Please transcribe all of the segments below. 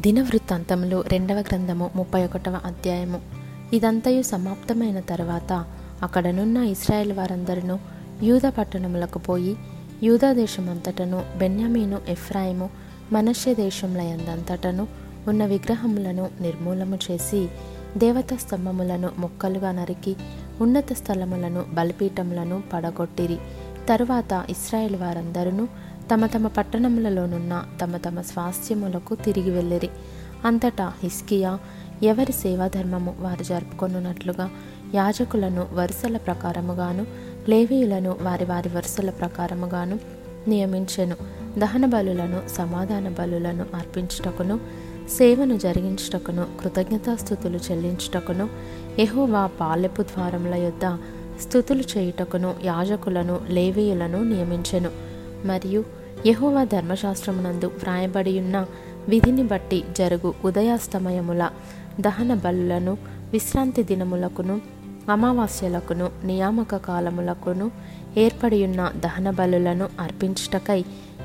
దినవృత్తాంతములు రెండవ గ్రంథము ముప్పై ఒకటవ అధ్యాయము. ఇదంతయు సమాప్తమైన తర్వాత అక్కడనున్న ఇస్రాయేల్ వారందరూ యూద పట్టణములకు పోయి యూదా దేశమంతటను బెన్యామీను ఎఫ్రాయిము మనష్య దేశంలయందంతటను ఉన్న విగ్రహములను నిర్మూలము చేసి దేవతా స్తంభములను మొక్కలుగా నరికి ఉన్నత స్థలములను బలిపీఠములను పడగొట్టిరి. తరువాత ఇస్రాయేల్ వారందరూ తమ తమ పట్టణములలోనున్న తమ తమ స్వాస్థ్యములకు తిరిగి వెళ్ళిరి. అంతటా హిస్కియా ఎవరి సేవాధర్మము వారు జరుపుకొనున్నట్లుగా యాజకులను వరుసల ప్రకారముగాను లేవీయులను వారి వారి వరుసల ప్రకారముగాను నియమించెను. దహన బలులను సమాధాన బలులను అర్పించుటకును సేవను జరిగించుటకును కృతజ్ఞతాస్థుతులు చెల్లించుటకును ఎహోవా పాలెపు ద్వారముల యొద్ద స్థుతులు చేయుటకును యాజకులను లేవీయులను నియమించెను. మరియు యహోవా ధర్మశాస్త్రమునందు వ్రాయబడి ఉన్న విధిని బట్టి జరుగు ఉదయాస్తమయముల దహన బలులను విశ్రాంతి దినములకును అమావాస్యలకును నియామక కాలములకును ఏర్పడియున్న దహన బలులను అర్పించుటకై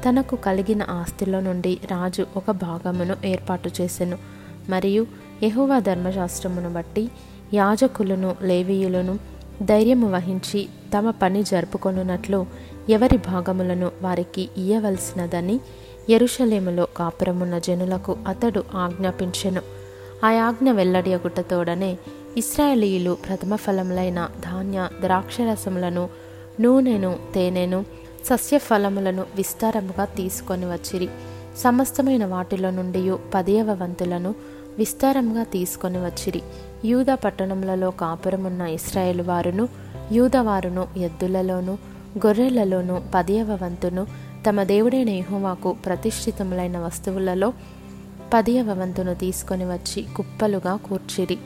తనకు కలిగిన ఆస్తిలో నుండి రాజు ఒక భాగమును ఏర్పాటు చేసెను. మరియు యహోవా ధర్మశాస్త్రమును బట్టి యాజకులను లేవీయులను ధైర్యము వహించి తమ పని జరుపుకొనున్నట్లు ఎవరి భాగములను వారికి ఇయ్యవలసినదని ఎరుషలేములో కాపురమున్న జనులకు అతడు ఆజ్ఞాపించెను. ఆ ఆజ్ఞ వెల్లడియగుటతోడనే ఇస్రాయేలీయులు ప్రథమ ఫలములైన ధాన్య ద్రాక్షరసములను నూనెను తేనెను సస్యఫలములను విస్తారముగా తీసుకొని వచ్చిరి. సమస్తమైన వాటిలో నుండి పదియవ వంతులను విస్తారంగా తీసుకొని వచ్చిరి. యూద పట్టణములలో కాపురమున్న ఇస్రాయేల్ వారును యూదవారును ఎద్దులలోనూ గొర్రెలలోనూ పదియవ వంతును తమ దేవుడైన యహోవాకు ప్రతిష్ఠితములైన వస్తువులలో పదియవ వంతును తీసుకొని వచ్చి కుప్పలుగా కూర్చిరి.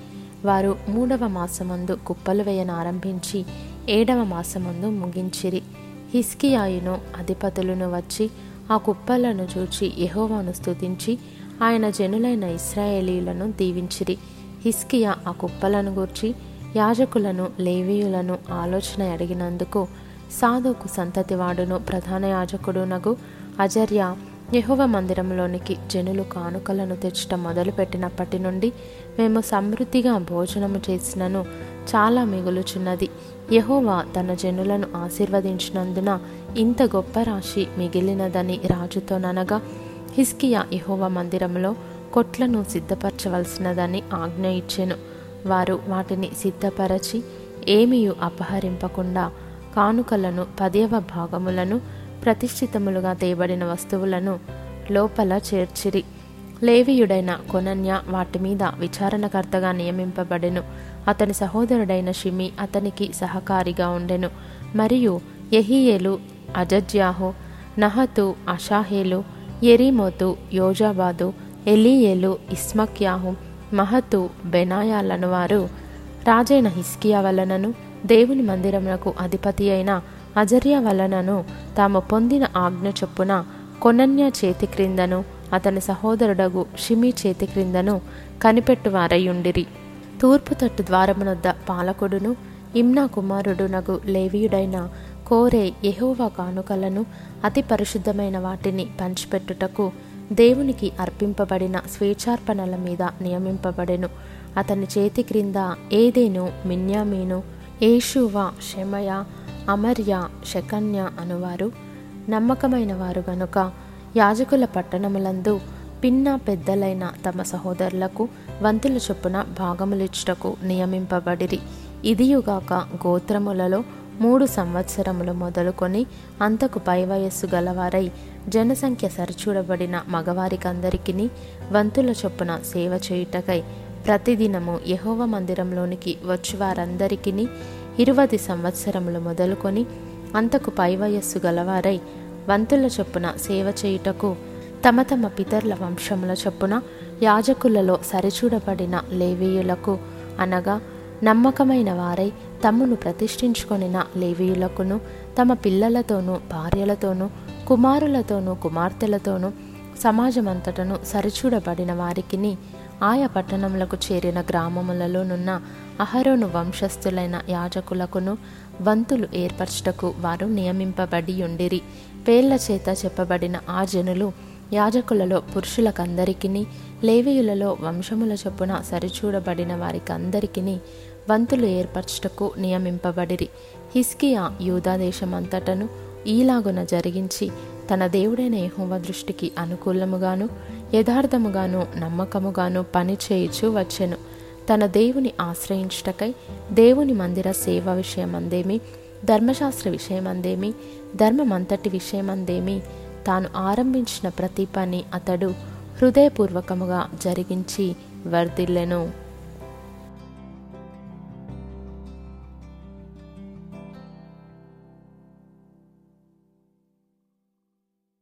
వారు మూడవ మాసమందు కుప్పలు వేయనారంభించి ఏడవ మాసమందు ముగించిరి. హిస్కియాయును అధిపతులను వచ్చి ఆ కుప్పలను చూచి యహోవాను స్తుతించి ఆయన జనులైన ఇస్రాయేలీలను దీవించిరి. హిస్కియా ఆ కుప్పలను గూర్చి యాజకులను లేవీయులను ఆలోచన అడిగినందుకు సాధుకు సంతతివాడును ప్రధాన యాజకుడునగు అజర్య యహోవ మందిరంలోనికి జనులు కానుకలను తెచ్చటం మొదలుపెట్టినప్పటి నుండి మేము సమృద్ధిగా భోజనము చేసినను చాలా మిగులుచున్నది. యహోవా తన జనులను ఆశీర్వదించినందున ఇంత గొప్ప రాశి మిగిలినదని రాజుతోననగా హిస్కియా యహోవ మందిరంలో కొట్లను సిద్ధపరచవలసినదని ఆజ్ఞ ఇచ్చెను. వారు వాటిని సిద్ధపరచి ఏమీ అపహరింపకుండా కానుకలను పదేవ భాగములను ప్రతిష్ఠితములుగా తేబడిన వస్తువులను లోపల చేర్చిరి. లేవియుడైన కొనన్య వాటి మీద విచారణకర్తగా నియమింపబడెను. అతని సహోదరుడైన షిమి అతనికి సహకారిగా ఉండెను. మరియు ఎహియేలు అజజ్యాహు నహతు అషాహేలు ఎరిమోతు యోజాబాదు ఎలియేలు ఇస్మక్యాహు మహతు బెనాయాలను వారు రాజైన హిస్కియా వలనను దేవుని మందిరమునకు అధిపతి అయిన అజర్య వలనను తాము పొందిన ఆజ్ఞ చొప్పున కొనన్య చేతి క్రిందను అతని సహోదరుడగు షిమి చేతి క్రిందను కనిపెట్టువారయుండిరి. తూర్పు తట్టు ద్వారమునొద్ద పాలకుడును ఇమ్నా కుమారుడునగు లేవీయుడైన కోరే యహోవా కానుకలను అతి పరిశుద్ధమైన వాటిని పంచిపెట్టుటకు దేవునికి అర్పింపబడిన స్వేచ్ఛార్పణల మీద నియమింపబడెను. అతని చేతి క్రింద ఏదేను మిన్యామీను ఏషువా క్షమయ అమర్య శకన్య అనువారు. నమ్మకమైన వారు గనుక యాజకుల పట్టణములందు పిన్న పెద్దలైన తమ సహోదరులకు వంతుల చొప్పున భాగములిచ్చుటకు నియమింపబడిరి. ఇదియుగాక గోత్రములలో మూడు సంవత్సరములు మొదలుకొని అంతకు పై వయస్సు గలవారై జనసంఖ్య సరిచూడబడిన మగవారికందరికీ వంతుల చొప్పున సేవ చేయుటకై ప్రతిదినము యహోవ మందిరంలోనికి వచ్చి వారందరికీ ఇరువది సంవత్సరములు మొదలుకొని అంతకు పై వయస్సు గలవారై వంతుల చొప్పున సేవ చేయుటకు తమ తమ పితరుల వంశముల చొప్పున యాజకులలో సరిచూడబడిన లేవీయులకు అనగా నమ్మకమైన వారై తమ్మును ప్రతిష్ఠించుకొనిన లేవీయులకును తమ పిల్లలతోనూ భార్యలతోనూ కుమారులతోనూ కుమార్తెలతోనూ సమాజమంతటను సరిచూడబడిన వారికిని ఆయా పట్టణములకు చేరిన గ్రామములలోనున్న అహరోను వంశస్థులైన యాజకులకును వంతులు ఏర్పరచుటకు వారు నియమింపబడి ఉండిరి. పేర్ల చేత చెప్పబడిన ఆ జనులు యాజకులలో పురుషులకందరికీ లేవీయులలో వంశముల చొప్పున సరిచూడబడిన వారికందరికిని వంతులు ఏర్పరచుటకు నియమింపబడిరి. హిస్కియా యూదాదేశమంతటను ఈలాగున జరిగించి తన దేవుడైన యహోవ దృష్టికి అనుకూలముగాను యథార్థముగాను నమ్మకముగాను పని చేయుచు వచ్చెను. తన దేవుని ఆశ్రయించుటకై దేవుని మందిర సేవ విషయమందేమి ధర్మశాస్త్ర విషయమందేమి ధర్మమంతటి విషయమందేమి తాను ఆరంభించిన ప్రతి పని అతడు హృదయపూర్వకముగా జరిగించి వర్ధిల్లెను.